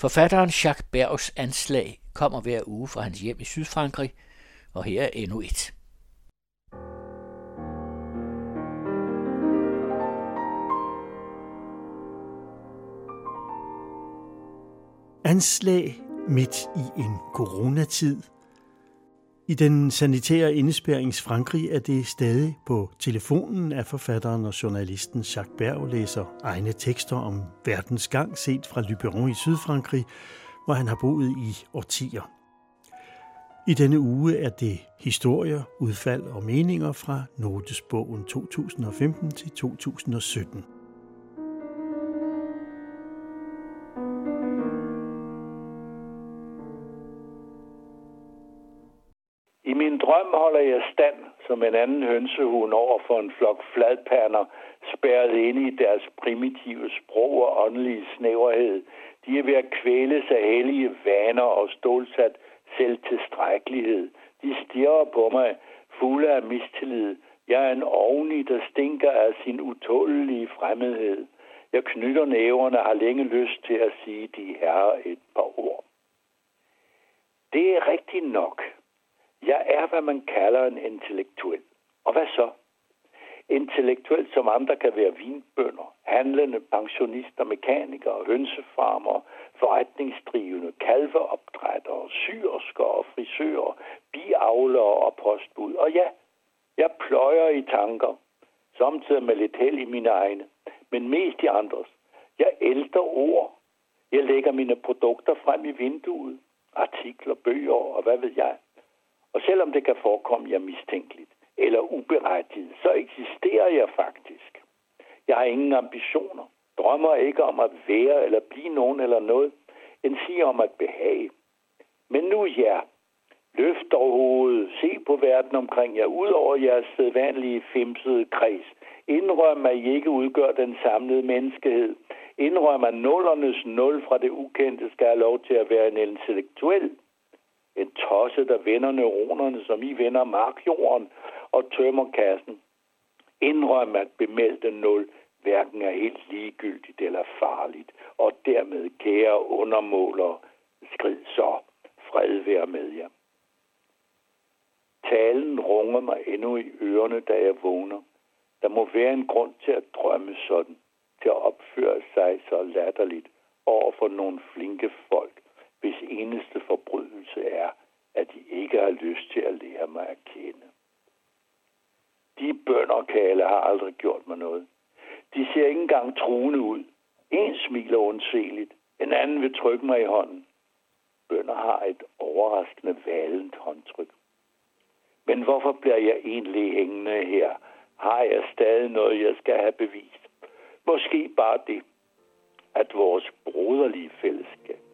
Forfatteren Jacques Bergs anslag kommer hver uge fra hans hjem i Sydfrankrig, og her er endnu et. Anslag midt i en coronatid. I den sanitære indespærings Frankrig er det stadig på telefonen, at forfatteren og journalisten Jacques Berg læser egne tekster om verdens gang set fra Lyberon i Sydfrankrig, hvor han har boet i årtier. I denne uge er det historier, udfald og meninger fra Notesbogen 2015 til 2017. I min drøm holder jeg stand som en anden hønsehund over for en flok fladpander, spærret inde i deres primitive sprog og åndelige snæverhed. De er ved at kvæles af hellige vaner og stålsat selvtilstrækkelighed. De stirrer på mig, fulde af mistillid. Jeg er en ovni, der stinker af sin utålelige fremmedhed. Jeg knytter næverne og har længe lyst til at sige de her et par ord. Det er rigtigt nok. Jeg er, hvad man kalder en intellektuel. Og hvad så? Intellektuel som andre kan være vinbønder, handlende, pensionister, mekanikere, hønsefarmer, forretningsdrivende, kalveopdrættere, syrsker og frisører, biavlere og postbud. Og ja, jeg pløjer i tanker, samtidig med lidt held i mine egne, men mest i andres. Jeg ældre ord. Jeg lægger mine produkter frem i vinduet, artikler, bøger og hvad ved jeg. Og selvom det kan forekomme jer mistænkeligt eller uberettiget, så eksisterer jeg faktisk. Jeg har ingen ambitioner, drømmer ikke om at være eller blive nogen eller noget, end siger om at behage. Men nu ja, løft hovedet, se på verden omkring jer, ud over jeres sædvanlige femsede kreds. Indrøm, at I ikke udgør den samlede menneskehed. Indrøm, at nullernes nul fra det ukendte skal have lov til at være en intellektuel en tosse, der vender neuronerne, som I vender markjorden og tømmer kassen. Indrøm at bemeldte nul hverken er helt ligegyldigt eller farligt, og dermed kære undermåler, skrid så, fred være med jer. Talen runger mig endnu i ørerne, da jeg vågner. Der må være en grund til at drømme sådan, til at opføre sig så latterligt over for nogle flinke folk, hvis eneste forbrydelse er, at de ikke har lyst til at lære mig at kende. De bønderkale har aldrig gjort mig noget. De ser ikke engang truende ud. En smiler ondseligt, en anden vil trykke mig i hånden. Bønder har et overraskende valent håndtryk. Men hvorfor bliver jeg egentlig hængende her? Har jeg stadig noget, jeg skal have bevist? Måske bare det, at vores broderlige fællesskab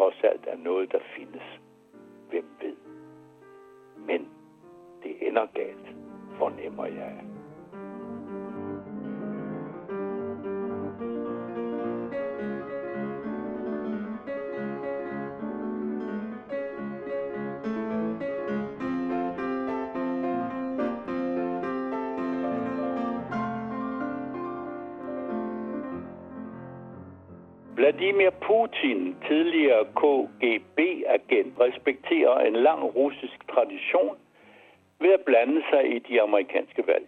trods alt er noget, der findes. Hvem ved? Men det ender galt, fornemmer jeg. Vladimir Putin, tidligere KGB-agent, respekterer en lang russisk tradition ved at blande sig i de amerikanske valg.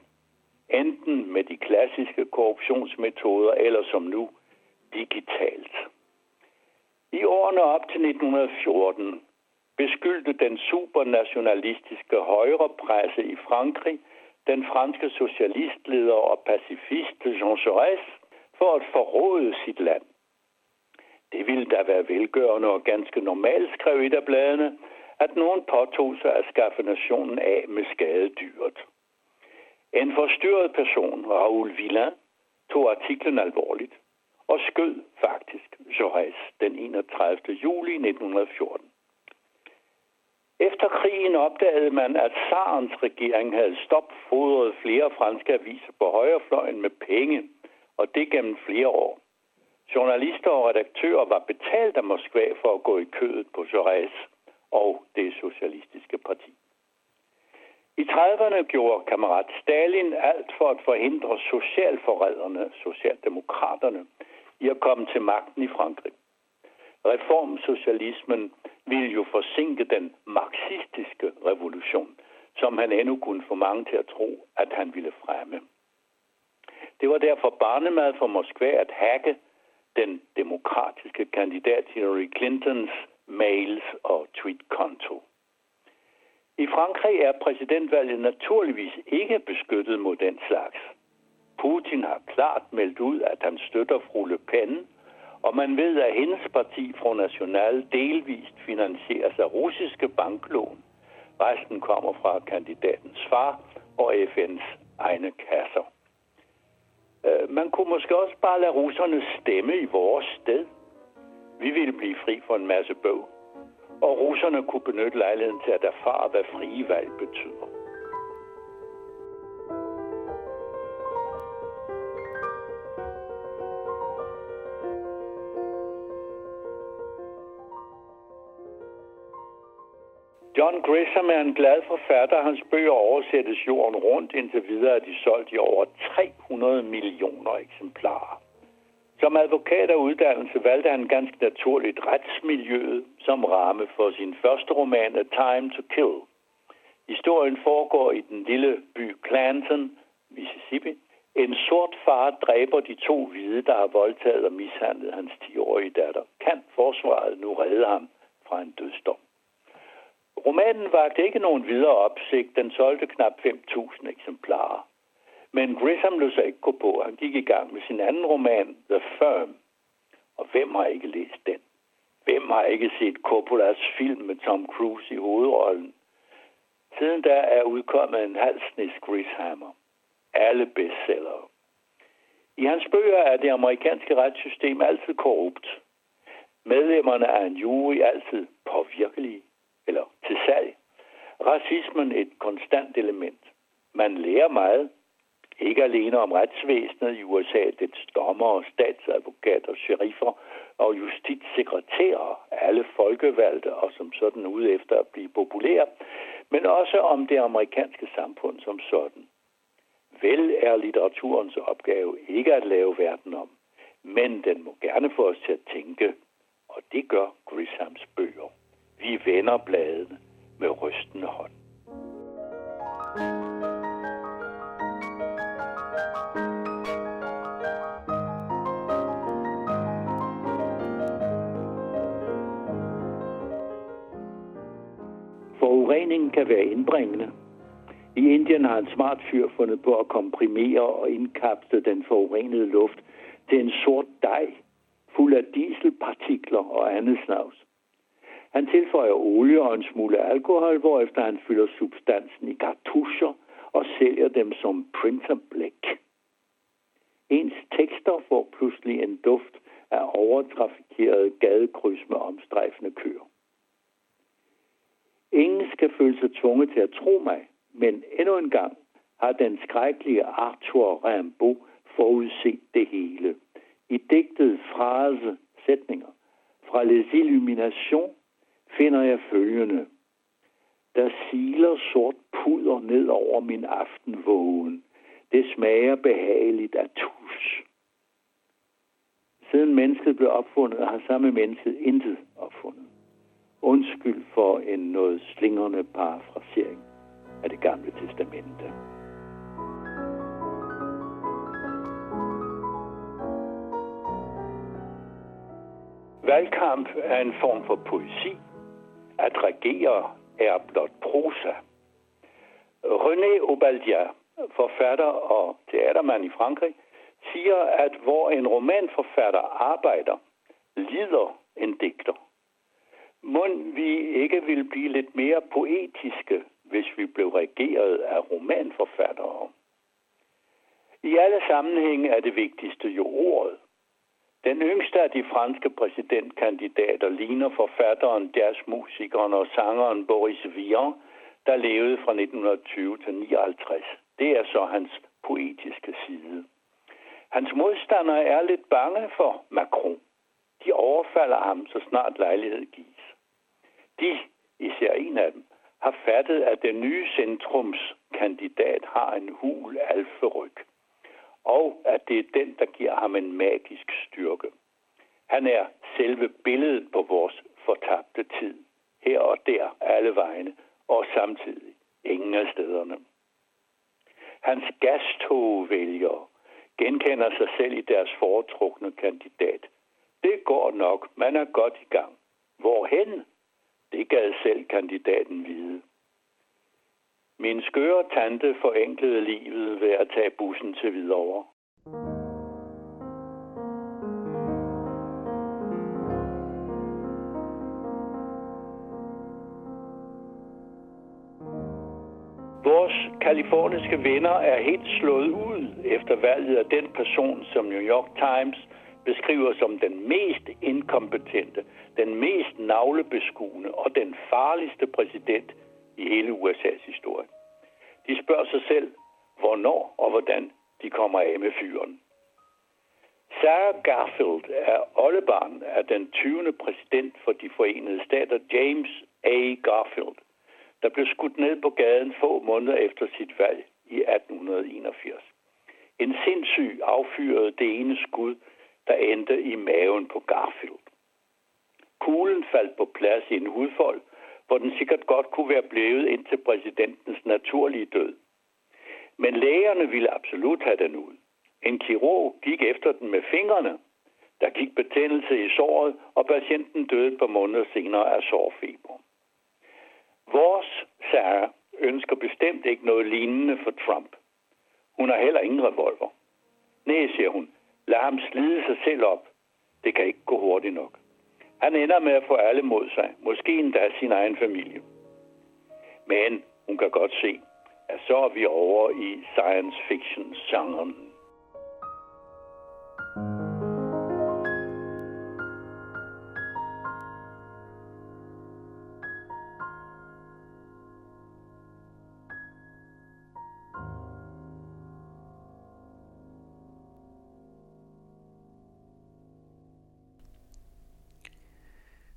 Enten med de klassiske korruptionsmetoder, eller som nu, digitalt. I årene op til 1914 beskyldte den supernationalistiske højrepresse i Frankrig den franske socialistleder og pacifist Jean Jaurès for at forråde sit land. Det ville da være velgørende og ganske normalt, skrev et af bladene, at nogen påtog sig at skaffe nationen af med skadedyret. En forstyrret person, Raoul Villain, tog artiklen alvorligt og skød faktisk Jaurès den 31. juli 1914. Efter krigen opdagede man, at Sarens regering havde stopfodret flere franske aviser på højrefløjen med penge, og det gennem flere år. Journalister og redaktører var betalt af Moskva for at gå i kødet på Jaurès og det socialistiske parti. I 30'erne gjorde kammerat Stalin alt for at forhindre socialforræderne, socialdemokraterne, i at komme til magten i Frankrig. Reformsocialismen ville jo forsinke den marxistiske revolution, som han endnu kunne få mange til at tro, at han ville fremme. Det var derfor barnemad for Moskva at hacke den demokratiske kandidat Hillary Clintons mails og tweetkonto. I Frankrig er præsidentvalget naturligvis ikke beskyttet mod den slags. Putin har klart meldt ud, at han støtter fru Le Pen, og man ved, at hendes parti Front National delvist finansieres af russiske banklån. Resten kommer fra kandidatens far og FN's egne kasser. Øh, man kunne måske også bare lade russerne stemme i vores sted. Vi ville blive fri for en masse bøg, og russerne kunne benytte lejligheden til at erfare, hvad frie valg betyder. John Grisham er en glad forfatter. Hans bøger oversættes jorden rundt. Indtil videre er de solgt i over 300 millioner eksemplarer. Som advokat af uddannelse valgte han ganske naturligt retsmiljøet som ramme for sin første roman, A Time to Kill. Historien foregår i den lille by Clanton, Mississippi. En sort far dræber de to hvide, der har voldtaget og mishandlet hans 10-årige datter. Kan forsvaret nu redde ham fra en dødsdom? Romanen vagte ikke nogen videre opsigt. Den solgte knap 5.000 eksemplarer. Men Grisham lød sig ikke gå på. Han gik i gang med sin anden roman, The Firm. Og hvem har ikke læst den? Hvem har ikke set Coppolas film med Tom Cruise i hovedrollen? Siden da er udkommet en halv snes Grishammer. Alle bestsellere. I hans bøger er det amerikanske retssystem altid korrupt. Medlemmerne af en jury altid påvirkelige. Racismen et konstant element. Man lærer meget, ikke alene om retsvæsenet i USA, dets dommer, statsadvokater, sheriffer og justitssekretærer, alle folkevalgte og som sådan ude efter at blive populære, men også om det amerikanske samfund som sådan. Vel er litteraturens opgave ikke at lave verden om, men den må gerne få os til at tænke, og det gør Grishams bøger. Vi vender bladene med rystende hånd. Forureningen kan være indbringende. I Indien har en smart fyr fundet på at komprimere og indkapsle den forurenede luft til en sort dej, fuld af dieselpartikler og andet snavs. Han tilføjer olie og en smule alkohol, hvorefter han fylder substansen i kartuscher og sælger dem som printerblæk. Ens tekster får pludselig en duft af overtrafikerede gadekryds med omstrejfende køer. Ingen skal føle sig tvunget til at tro mig, men endnu en gang har den skrækkelige Arthur Rimbaud forudset det hele. I digtet frase sætninger fra Les Illuminations finder jeg følgende. Der siler sort puder ned over min aftenvågen. Det smager behageligt af tus. Siden mennesket blev opfundet, har samme menneske intet opfundet. Undskyld for en noget slingrende parafrasering af det gamle testamente. Valgkamp er en form for poesi, at regere er blot prosa. René Obaldia, forfatter og teatermand i Frankrig, siger, at hvor en romanforfatter arbejder, lider en digter. Må vi ikke vil blive lidt mere poetiske, hvis vi blev regeret af romanforfattere? I alle sammenhænge er det vigtigste jo ordet. Den yngste af de franske præsidentkandidater ligner forfatteren, jazzmusikeren og sangeren Boris Vian, der levede fra 1920 til 59. Det er så hans poetiske side. Hans modstandere er lidt bange for Macron. De overfalder ham, så snart lejlighed gives. De, især en af dem, har fattet, at den nye centrumskandidat har en hul alferyg og at det er den, der giver ham en magisk styrke. Han er selve billedet på vores fortabte tid. Her og der, alle vegne, og samtidig ingen af stederne. Hans gastogvælgere genkender sig selv i deres foretrukne kandidat. Det går nok, man er godt i gang. Hvorhen? Det gad selv kandidaten vide. Min skøre tante forenklede livet ved at tage bussen til Hvidovre. Vores kaliforniske venner er helt slået ud efter valget af den person, som New York Times beskriver som den mest inkompetente, den mest navlebeskuende og den farligste præsident i hele USA's historie. De spørger sig selv, hvornår og hvordan de kommer af med fyren. Sarah Garfield er oldebarn af den 20. præsident for de forenede stater, James A. Garfield, der blev skudt ned på gaden få måneder efter sit valg i 1881. En sindssyg affyrede det ene skud, der endte i maven på Garfield. Kuglen faldt på plads i en hudfold, hvor den sikkert godt kunne være blevet indtil præsidentens naturlige død. Men lægerne ville absolut have den ud. En kirurg gik efter den med fingrene. Der gik betændelse i såret, og patienten døde et par måneder senere af sårfeber. Vores Sarah ønsker bestemt ikke noget lignende for Trump. Hun har heller ingen revolver. Nej, siger hun. Lad ham slide sig selv op. Det kan ikke gå hurtigt nok. Han ender med at få alle mod sig, måske endda sin egen familie. Men hun kan godt se, at så er vi over i science fiction-genren.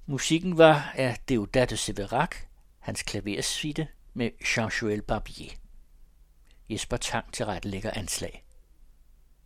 Musikken var af Deodat de Severac, hans klaversuite med Jean-Joël Barbier. Jesper Tang til lægger anslag.